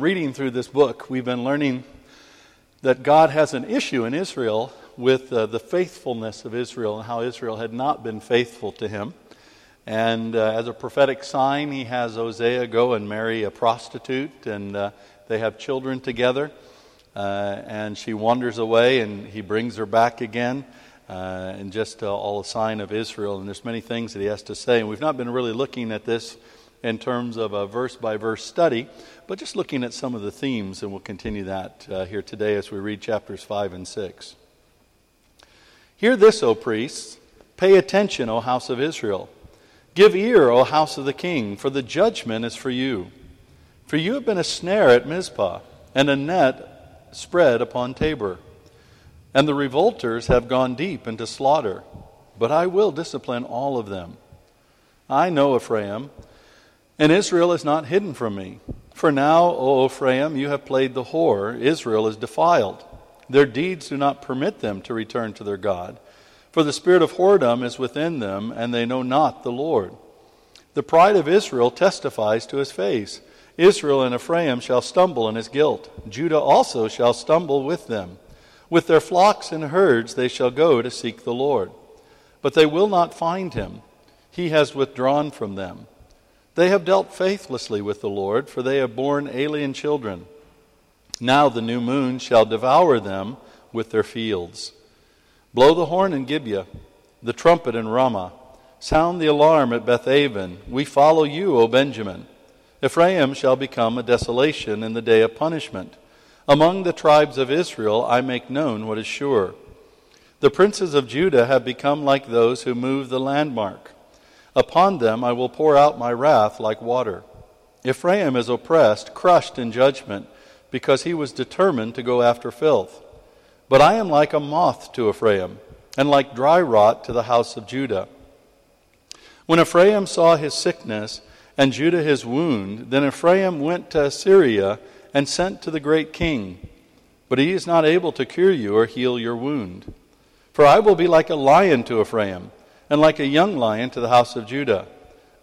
Reading through this book, we've been learning that God has an issue in Israel with uh, the faithfulness of Israel and how Israel had not been faithful to him. And uh, as a prophetic sign, he has Hosea go and marry a prostitute, and uh, they have children together. Uh, and she wanders away, and he brings her back again. Uh, and just uh, all a sign of Israel. And there's many things that he has to say. And we've not been really looking at this in terms of a verse by verse study, but just looking at some of the themes, and we'll continue that uh, here today as we read chapters 5 and 6. Hear this, O priests. Pay attention, O house of Israel. Give ear, O house of the king, for the judgment is for you. For you have been a snare at Mizpah, and a net spread upon Tabor. And the revolters have gone deep into slaughter, but I will discipline all of them. I know Ephraim and Israel is not hidden from me. For now, O Ephraim, you have played the whore. Israel is defiled. Their deeds do not permit them to return to their God. For the spirit of whoredom is within them, and they know not the Lord. The pride of Israel testifies to his face. Israel and Ephraim shall stumble in his guilt. Judah also shall stumble with them. With their flocks and herds they shall go to seek the Lord. But they will not find him. He has withdrawn from them. They have dealt faithlessly with the Lord, for they have borne alien children. Now the new moon shall devour them with their fields. Blow the horn in Gibeah, the trumpet in Ramah. Sound the alarm at Bethaven. We follow you, O Benjamin. Ephraim shall become a desolation in the day of punishment. Among the tribes of Israel I make known what is sure. The princes of Judah have become like those who move the landmark. Upon them I will pour out my wrath like water. Ephraim is oppressed, crushed in judgment, because he was determined to go after filth. But I am like a moth to Ephraim, and like dry rot to the house of Judah. When Ephraim saw his sickness, and Judah his wound, then Ephraim went to Assyria and sent to the great king. But he is not able to cure you or heal your wound. For I will be like a lion to Ephraim and like a young lion to the house of Judah.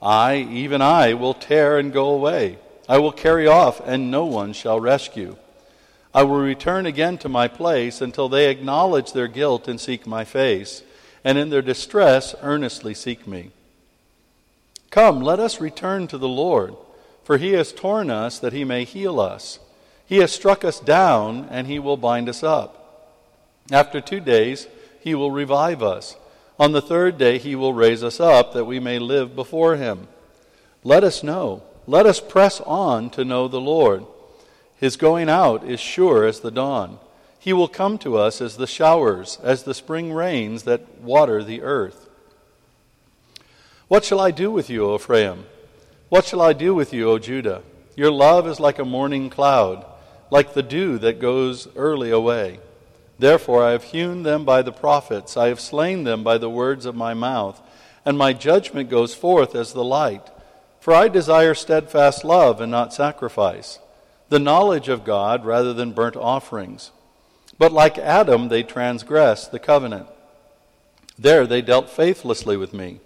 I, even I, will tear and go away. I will carry off, and no one shall rescue. I will return again to my place until they acknowledge their guilt and seek my face, and in their distress earnestly seek me. Come, let us return to the Lord, for he has torn us that he may heal us. He has struck us down, and he will bind us up. After two days, he will revive us. On the third day he will raise us up that we may live before him. Let us know. Let us press on to know the Lord. His going out is sure as the dawn. He will come to us as the showers, as the spring rains that water the earth. What shall I do with you, O Ephraim? What shall I do with you, O Judah? Your love is like a morning cloud, like the dew that goes early away. Therefore I have hewn them by the prophets, I have slain them by the words of my mouth, and my judgment goes forth as the light. For I desire steadfast love and not sacrifice, the knowledge of God rather than burnt offerings. But like Adam, they transgressed the covenant. There they dealt faithlessly with me.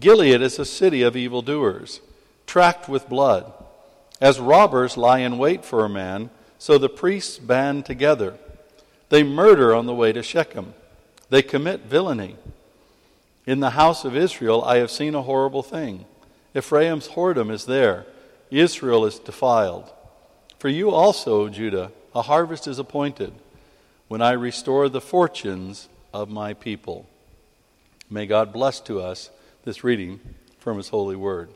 Gilead is a city of evildoers, tracked with blood. As robbers lie in wait for a man, so the priests band together. They murder on the way to Shechem. They commit villainy. In the house of Israel I have seen a horrible thing. Ephraim's whoredom is there. Israel is defiled. For you also, Judah, a harvest is appointed when I restore the fortunes of my people. May God bless to us this reading from his holy word.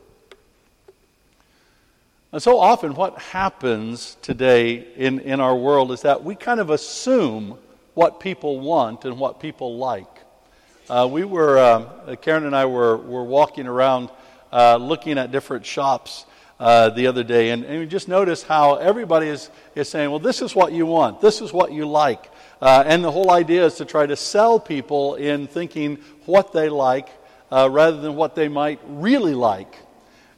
And so often, what happens today in, in our world is that we kind of assume what people want and what people like. Uh, we were, uh, Karen and I were, were walking around uh, looking at different shops uh, the other day, and, and we just noticed how everybody is, is saying, Well, this is what you want, this is what you like. Uh, and the whole idea is to try to sell people in thinking what they like uh, rather than what they might really like.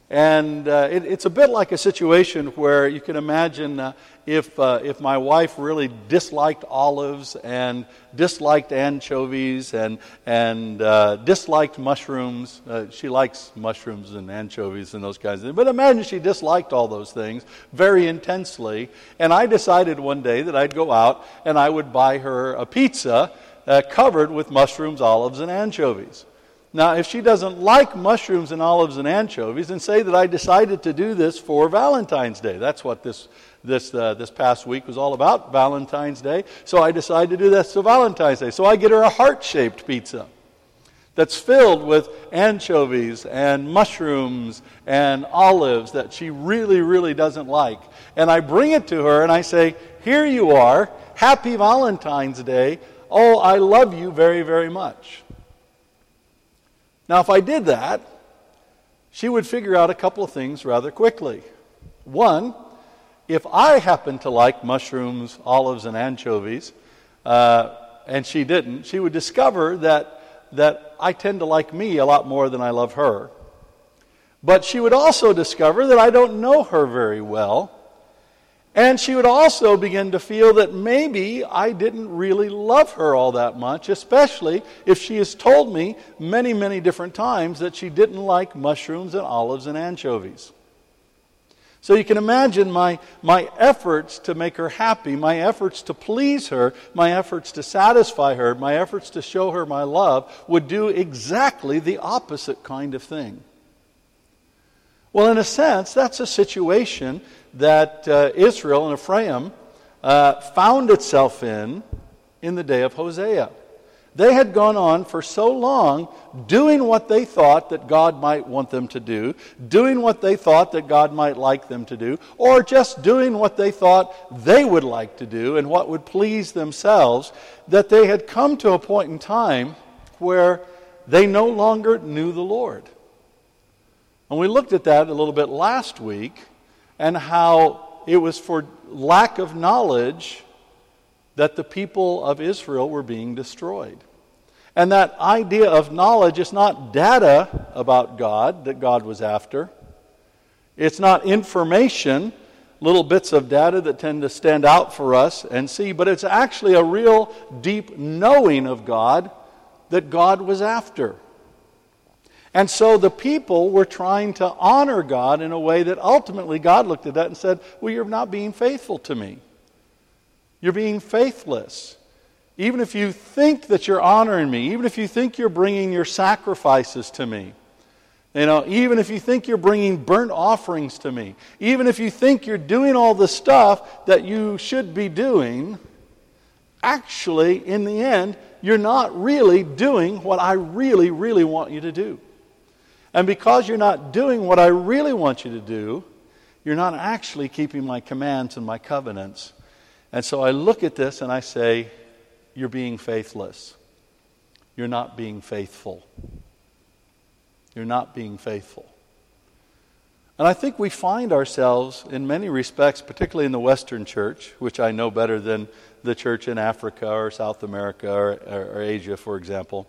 And uh, it, it's a bit like a situation where you can imagine uh, if, uh, if my wife really disliked olives and disliked anchovies and, and uh, disliked mushrooms. Uh, she likes mushrooms and anchovies and those kinds of things. But imagine she disliked all those things very intensely. And I decided one day that I'd go out and I would buy her a pizza uh, covered with mushrooms, olives, and anchovies. Now, if she doesn't like mushrooms and olives and anchovies, then say that I decided to do this for Valentine's Day. That's what this, this, uh, this past week was all about, Valentine's Day. So I decided to do this for Valentine's Day. So I get her a heart shaped pizza that's filled with anchovies and mushrooms and olives that she really, really doesn't like. And I bring it to her and I say, Here you are. Happy Valentine's Day. Oh, I love you very, very much. Now, if I did that, she would figure out a couple of things rather quickly. One, if I happened to like mushrooms, olives, and anchovies, uh, and she didn't, she would discover that, that I tend to like me a lot more than I love her. But she would also discover that I don't know her very well, and she would also begin to feel that maybe I didn't really love her all that much, especially if she has told me many, many different times that she didn't like mushrooms and olives and anchovies. So you can imagine my, my efforts to make her happy, my efforts to please her, my efforts to satisfy her, my efforts to show her my love would do exactly the opposite kind of thing. Well, in a sense, that's a situation that uh, Israel and Ephraim uh, found itself in in the day of Hosea. They had gone on for so long doing what they thought that God might want them to do, doing what they thought that God might like them to do, or just doing what they thought they would like to do and what would please themselves, that they had come to a point in time where they no longer knew the Lord. And we looked at that a little bit last week and how it was for lack of knowledge that the people of Israel were being destroyed. And that idea of knowledge is not data about God that God was after. It's not information, little bits of data that tend to stand out for us and see, but it's actually a real deep knowing of God that God was after. And so the people were trying to honor God in a way that ultimately God looked at that and said, Well, you're not being faithful to me. You're being faithless. Even if you think that you're honoring me, even if you think you're bringing your sacrifices to me, you know, even if you think you're bringing burnt offerings to me, even if you think you're doing all the stuff that you should be doing, actually, in the end, you're not really doing what I really, really want you to do. And because you're not doing what I really want you to do, you're not actually keeping my commands and my covenants. And so I look at this and I say, You're being faithless. You're not being faithful. You're not being faithful. And I think we find ourselves, in many respects, particularly in the Western church, which I know better than the church in Africa or South America or, or, or Asia, for example.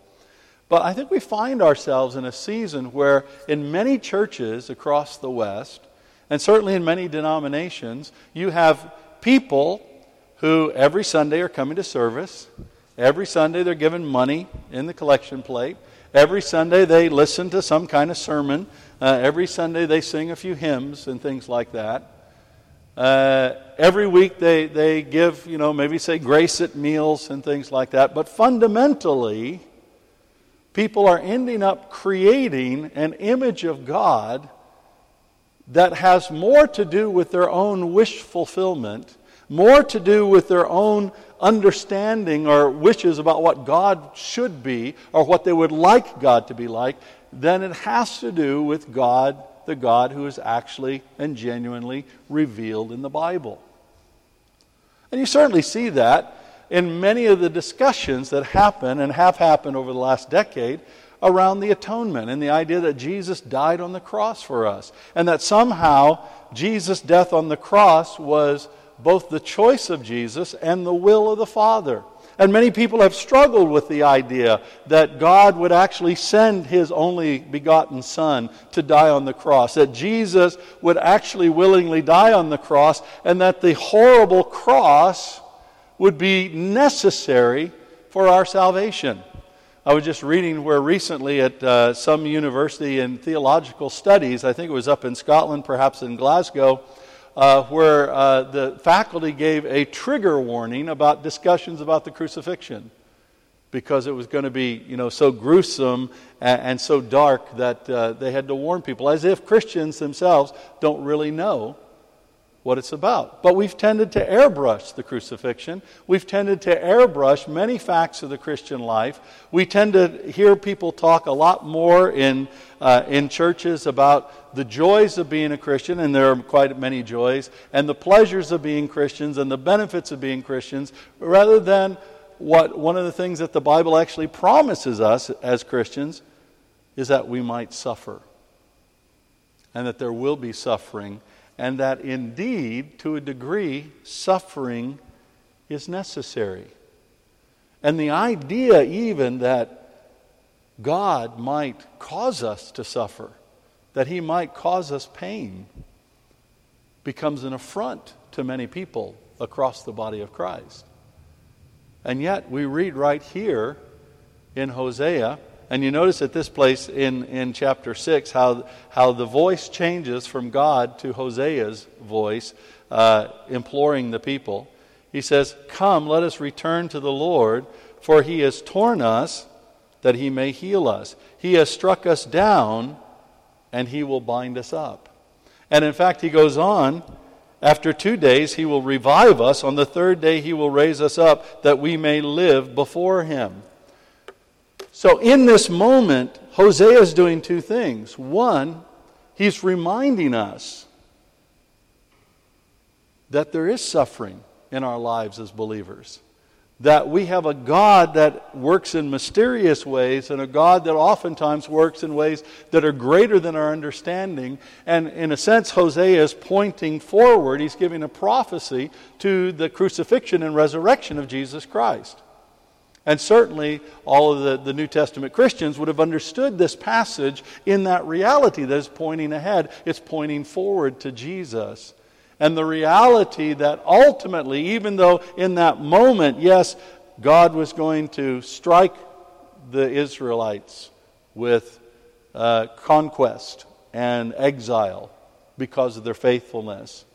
But I think we find ourselves in a season where, in many churches across the West, and certainly in many denominations, you have people who every Sunday are coming to service. Every Sunday they're given money in the collection plate. Every Sunday they listen to some kind of sermon. Uh, every Sunday they sing a few hymns and things like that. Uh, every week they, they give, you know, maybe say grace at meals and things like that. But fundamentally, people are ending up creating an image of God that has more to do with their own wish fulfillment, more to do with their own understanding or wishes about what God should be or what they would like God to be like, than it has to do with God, the God who is actually and genuinely revealed in the Bible. And you certainly see that in many of the discussions that happen and have happened over the last decade around the atonement and the idea that Jesus died on the cross for us and that somehow Jesus' death on the cross was both the choice of Jesus and the will of the Father. And many people have struggled with the idea that God would actually send his only begotten Son to die on the cross, that Jesus would actually willingly die on the cross, and that the horrible cross would be necessary for our salvation. I was just reading where recently at uh, some university in theological studies, I think it was up in Scotland, perhaps in Glasgow, uh, where uh, the faculty gave a trigger warning about discussions about the crucifixion because it was going to be you know so gruesome and, and so dark that uh, they had to warn people as if christians themselves don't really know what it's about. But we've tended to airbrush the crucifixion. We've tended to airbrush many facts of the Christian life. We tend to hear people talk a lot more in, uh, in churches about the joys of being a Christian, and there are quite many joys, and the pleasures of being Christians and the benefits of being Christians, rather than what one of the things that the Bible actually promises us as Christians is that we might suffer and that there will be suffering and that indeed, to a degree, suffering is necessary. And the idea, even, that God might cause us to suffer, that He might cause us pain, becomes an affront to many people across the body of Christ. And yet, we read right here in Hosea and you notice at this place in, in chapter 6 how, how the voice changes from God to Hosea's voice, uh, imploring the people. He says, Come, let us return to the Lord, for he has torn us that he may heal us. He has struck us down, and he will bind us up. And in fact, he goes on, after two days, he will revive us. On the third day, he will raise us up that we may live before him. So, in this moment, Hosea is doing two things. One, he's reminding us that there is suffering in our lives as believers. That we have a God that works in mysterious ways and a God that oftentimes works in ways that are greater than our understanding. And in a sense, Hosea is pointing forward. He's giving a prophecy to the crucifixion and resurrection of Jesus Christ. And certainly, all of the, the New Testament Christians would have understood this passage in that reality that is pointing ahead. It's pointing forward to Jesus. And the reality that ultimately, even though in that moment, yes, God was going to strike the Israelites with uh, conquest and exile because of their faithfulness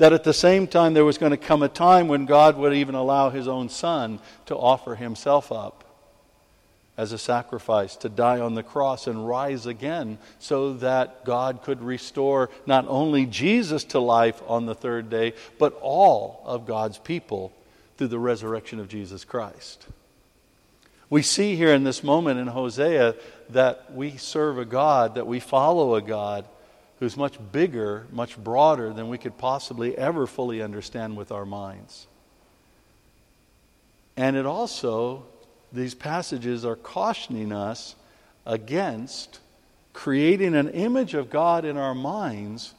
that at the same time there was going to come a time when God would even allow his own son to offer himself up as a sacrifice, to die on the cross and rise again, so that God could restore not only Jesus to life on the third day, but all of God's people through the resurrection of Jesus Christ. We see here in this moment in Hosea that we serve a God, that we follow a God who's much bigger, much broader than we could possibly ever fully understand with our minds. And it also, these passages are cautioning us against creating an image of God in our minds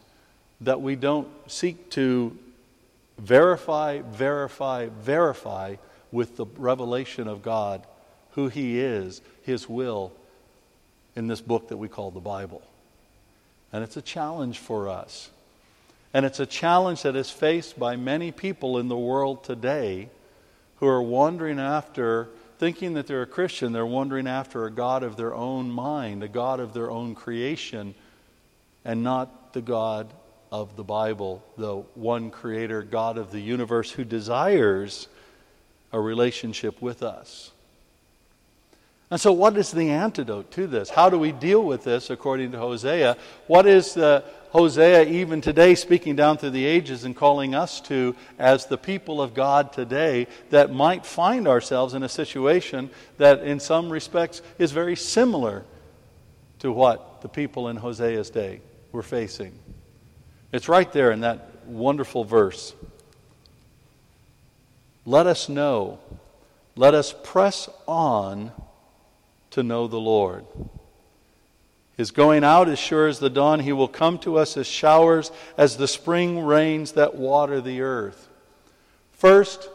that we don't seek to verify, verify, verify with the revelation of God, who He is, His will, in this book that we call the Bible. And it's a challenge for us. And it's a challenge that is faced by many people in the world today who are wandering after, thinking that they're a Christian, they're wandering after a God of their own mind, a God of their own creation, and not the God of the Bible, the one creator, God of the universe who desires a relationship with us. And so, what is the antidote to this? How do we deal with this according to Hosea? What is the Hosea even today speaking down through the ages and calling us to as the people of God today that might find ourselves in a situation that, in some respects, is very similar to what the people in Hosea's day were facing? It's right there in that wonderful verse. Let us know, let us press on to know the Lord. His going out is sure as the dawn. He will come to us as showers, as the spring rains that water the earth. First,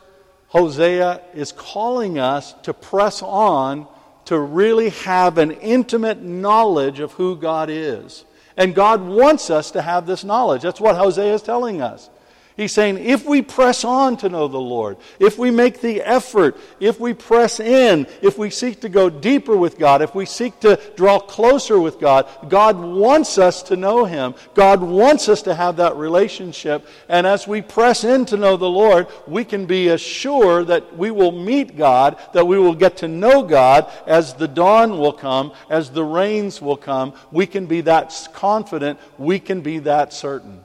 Hosea is calling us to press on to really have an intimate knowledge of who God is. And God wants us to have this knowledge. That's what Hosea is telling us. He's saying if we press on to know the Lord, if we make the effort, if we press in, if we seek to go deeper with God, if we seek to draw closer with God, God wants us to know Him. God wants us to have that relationship. And as we press in to know the Lord, we can be assured that we will meet God, that we will get to know God as the dawn will come, as the rains will come. We can be that confident, we can be that certain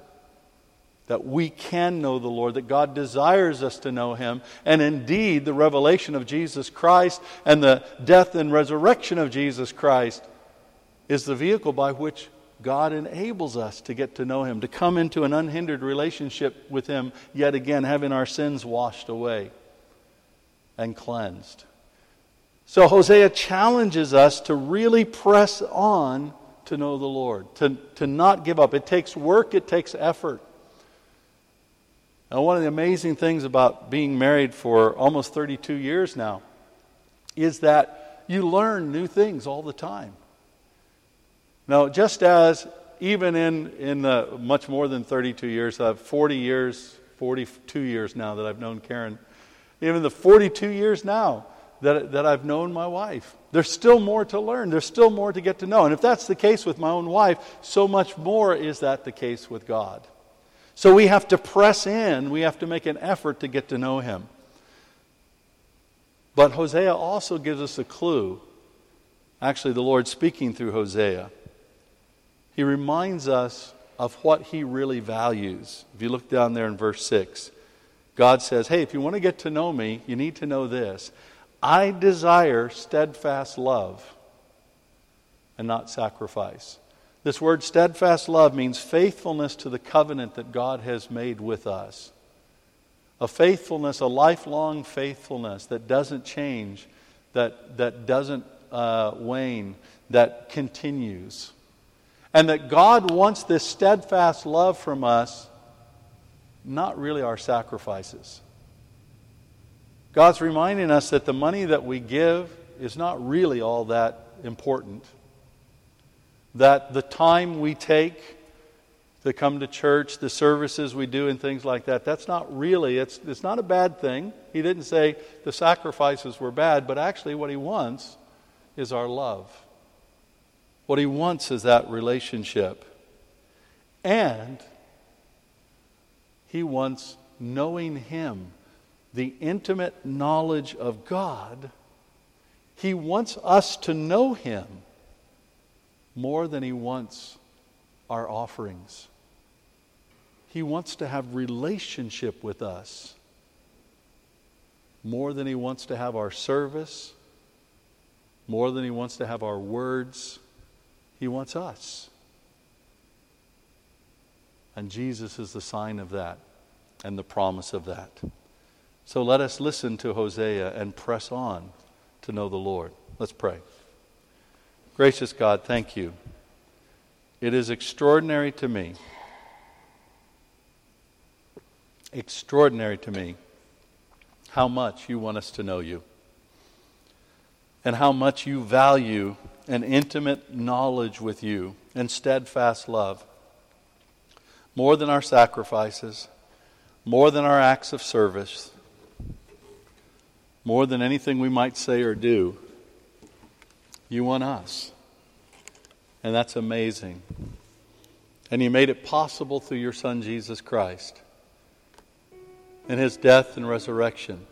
that we can know the Lord, that God desires us to know Him. And indeed, the revelation of Jesus Christ and the death and resurrection of Jesus Christ is the vehicle by which God enables us to get to know Him, to come into an unhindered relationship with Him, yet again, having our sins washed away and cleansed. So, Hosea challenges us to really press on to know the Lord, to, to not give up. It takes work, it takes effort. And one of the amazing things about being married for almost 32 years now is that you learn new things all the time. Now, just as even in, in the much more than 32 years, uh, 40 years, 42 years now that I've known Karen, even the 42 years now that, that I've known my wife, there's still more to learn. There's still more to get to know. And if that's the case with my own wife, so much more is that the case with God. So we have to press in, we have to make an effort to get to know him. But Hosea also gives us a clue. Actually, the Lord speaking through Hosea. He reminds us of what he really values. If you look down there in verse 6, God says, Hey, if you want to get to know me, you need to know this. I desire steadfast love and not sacrifice. This word steadfast love means faithfulness to the covenant that God has made with us. A faithfulness, a lifelong faithfulness that doesn't change, that, that doesn't uh, wane, that continues. And that God wants this steadfast love from us, not really our sacrifices. God's reminding us that the money that we give is not really all that important that the time we take to come to church, the services we do, and things like that, that's not really, it's, it's not a bad thing. He didn't say the sacrifices were bad, but actually, what he wants is our love. What he wants is that relationship. And he wants knowing him, the intimate knowledge of God. He wants us to know him more than He wants our offerings. He wants to have relationship with us more than He wants to have our service, more than He wants to have our words. He wants us. And Jesus is the sign of that and the promise of that. So let us listen to Hosea and press on to know the Lord. Let's pray. Gracious God, thank you. It is extraordinary to me, extraordinary to me, how much you want us to know you and how much you value an intimate knowledge with you and steadfast love. More than our sacrifices, more than our acts of service, more than anything we might say or do. You want us. And that's amazing. And you made it possible through your Son, Jesus Christ, and his death and resurrection.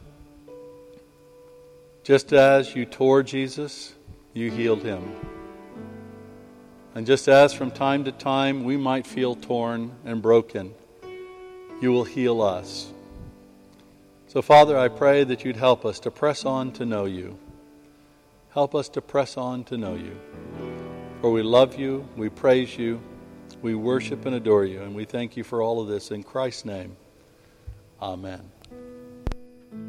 Just as you tore Jesus, you healed him. And just as from time to time we might feel torn and broken, you will heal us. So, Father, I pray that you'd help us to press on to know you. Help us to press on to know you. For we love you, we praise you, we worship and adore you, and we thank you for all of this in Christ's name. Amen.